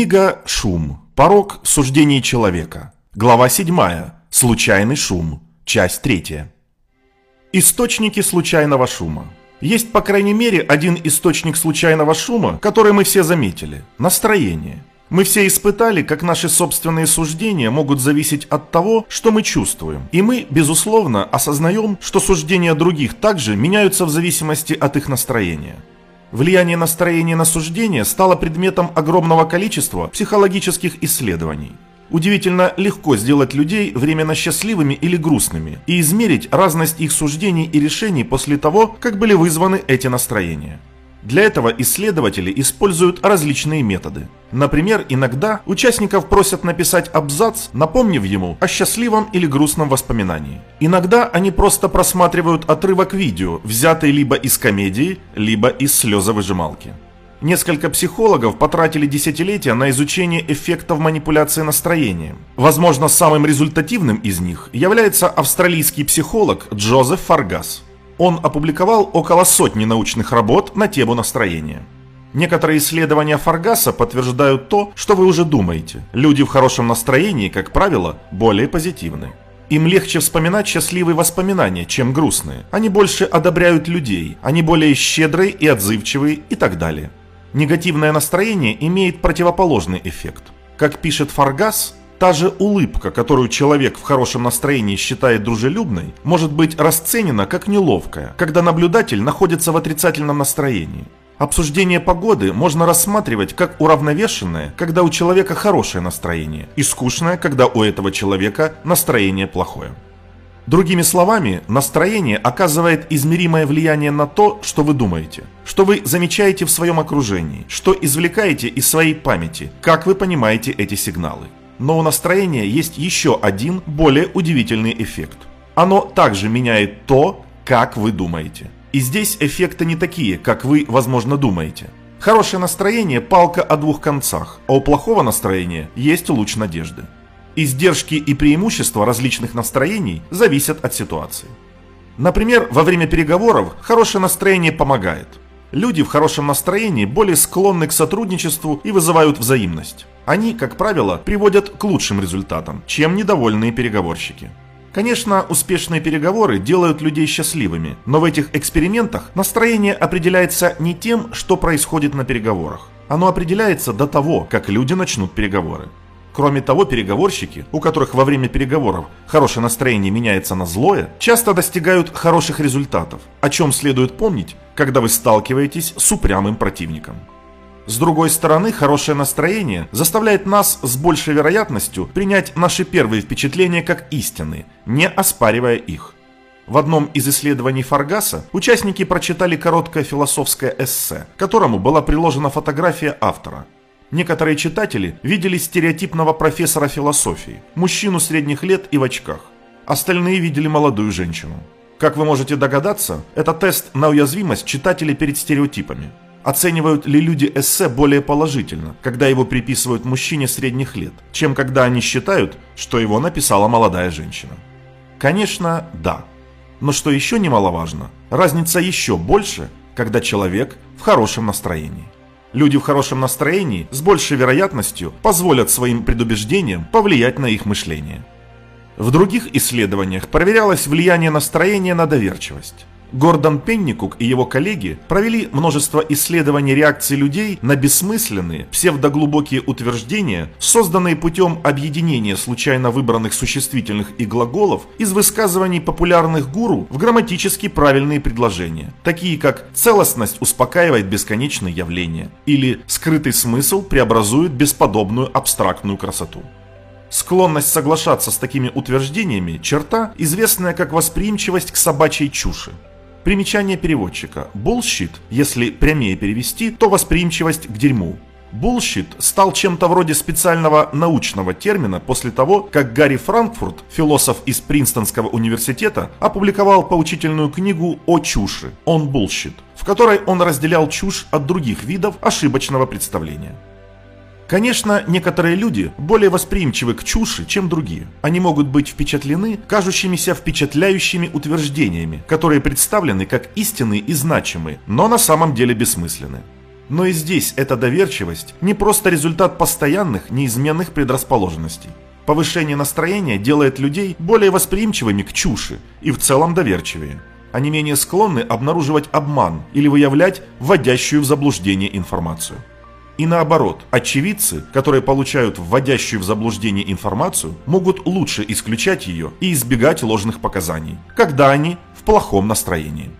Книга «Шум. Порог суждений человека». Глава 7. Случайный шум. Часть 3. Источники случайного шума. Есть, по крайней мере, один источник случайного шума, который мы все заметили – настроение. Мы все испытали, как наши собственные суждения могут зависеть от того, что мы чувствуем. И мы, безусловно, осознаем, что суждения других также меняются в зависимости от их настроения. Влияние настроения на суждение стало предметом огромного количества психологических исследований. Удивительно легко сделать людей временно счастливыми или грустными и измерить разность их суждений и решений после того, как были вызваны эти настроения. Для этого исследователи используют различные методы. Например, иногда участников просят написать абзац, напомнив ему о счастливом или грустном воспоминании. Иногда они просто просматривают отрывок видео, взятый либо из комедии, либо из слезовыжималки. Несколько психологов потратили десятилетия на изучение эффектов манипуляции настроением. Возможно, самым результативным из них является австралийский психолог Джозеф Фаргас. Он опубликовал около сотни научных работ на тему настроения. Некоторые исследования Фаргаса подтверждают то, что вы уже думаете. Люди в хорошем настроении, как правило, более позитивны. Им легче вспоминать счастливые воспоминания, чем грустные. Они больше одобряют людей, они более щедрые и отзывчивые и так далее. Негативное настроение имеет противоположный эффект. Как пишет Фаргас, Та же улыбка, которую человек в хорошем настроении считает дружелюбной, может быть расценена как неловкая, когда наблюдатель находится в отрицательном настроении. Обсуждение погоды можно рассматривать как уравновешенное, когда у человека хорошее настроение, и скучное, когда у этого человека настроение плохое. Другими словами, настроение оказывает измеримое влияние на то, что вы думаете, что вы замечаете в своем окружении, что извлекаете из своей памяти, как вы понимаете эти сигналы. Но у настроения есть еще один более удивительный эффект. Оно также меняет то, как вы думаете. И здесь эффекты не такие, как вы, возможно, думаете. Хорошее настроение – палка о двух концах, а у плохого настроения есть луч надежды. Издержки и преимущества различных настроений зависят от ситуации. Например, во время переговоров хорошее настроение помогает. Люди в хорошем настроении более склонны к сотрудничеству и вызывают взаимность. Они, как правило, приводят к лучшим результатам, чем недовольные переговорщики. Конечно, успешные переговоры делают людей счастливыми, но в этих экспериментах настроение определяется не тем, что происходит на переговорах. Оно определяется до того, как люди начнут переговоры. Кроме того, переговорщики, у которых во время переговоров хорошее настроение меняется на злое, часто достигают хороших результатов, о чем следует помнить, когда вы сталкиваетесь с упрямым противником. С другой стороны, хорошее настроение заставляет нас с большей вероятностью принять наши первые впечатления как истинные, не оспаривая их. В одном из исследований Фаргаса участники прочитали короткое философское эссе, которому была приложена фотография автора. Некоторые читатели видели стереотипного профессора философии, мужчину средних лет и в очках. Остальные видели молодую женщину. Как вы можете догадаться, это тест на уязвимость читателей перед стереотипами. Оценивают ли люди эссе более положительно, когда его приписывают мужчине средних лет, чем когда они считают, что его написала молодая женщина? Конечно, да. Но что еще немаловажно, разница еще больше, когда человек в хорошем настроении. Люди в хорошем настроении с большей вероятностью позволят своим предубеждениям повлиять на их мышление. В других исследованиях проверялось влияние настроения на доверчивость. Гордон Пенникук и его коллеги провели множество исследований реакции людей на бессмысленные, псевдоглубокие утверждения, созданные путем объединения случайно выбранных существительных и глаголов из высказываний популярных гуру в грамматически правильные предложения, такие как «целостность успокаивает бесконечные явления» или «скрытый смысл преобразует бесподобную абстрактную красоту». Склонность соглашаться с такими утверждениями – черта, известная как восприимчивость к собачьей чуши. Примечание переводчика. Bullshit, если прямее перевести, то восприимчивость к дерьму. Bullshit стал чем-то вроде специального научного термина после того, как Гарри Франкфурт, философ из Принстонского университета, опубликовал поучительную книгу о чуши «On Bullshit», в которой он разделял чушь от других видов ошибочного представления. Конечно, некоторые люди более восприимчивы к чуши, чем другие. Они могут быть впечатлены кажущимися впечатляющими утверждениями, которые представлены как истинные и значимые, но на самом деле бессмысленны. Но и здесь эта доверчивость не просто результат постоянных, неизменных предрасположенностей. Повышение настроения делает людей более восприимчивыми к чуши и в целом доверчивее. Они менее склонны обнаруживать обман или выявлять вводящую в заблуждение информацию. И наоборот, очевидцы, которые получают вводящую в заблуждение информацию, могут лучше исключать ее и избегать ложных показаний, когда они в плохом настроении.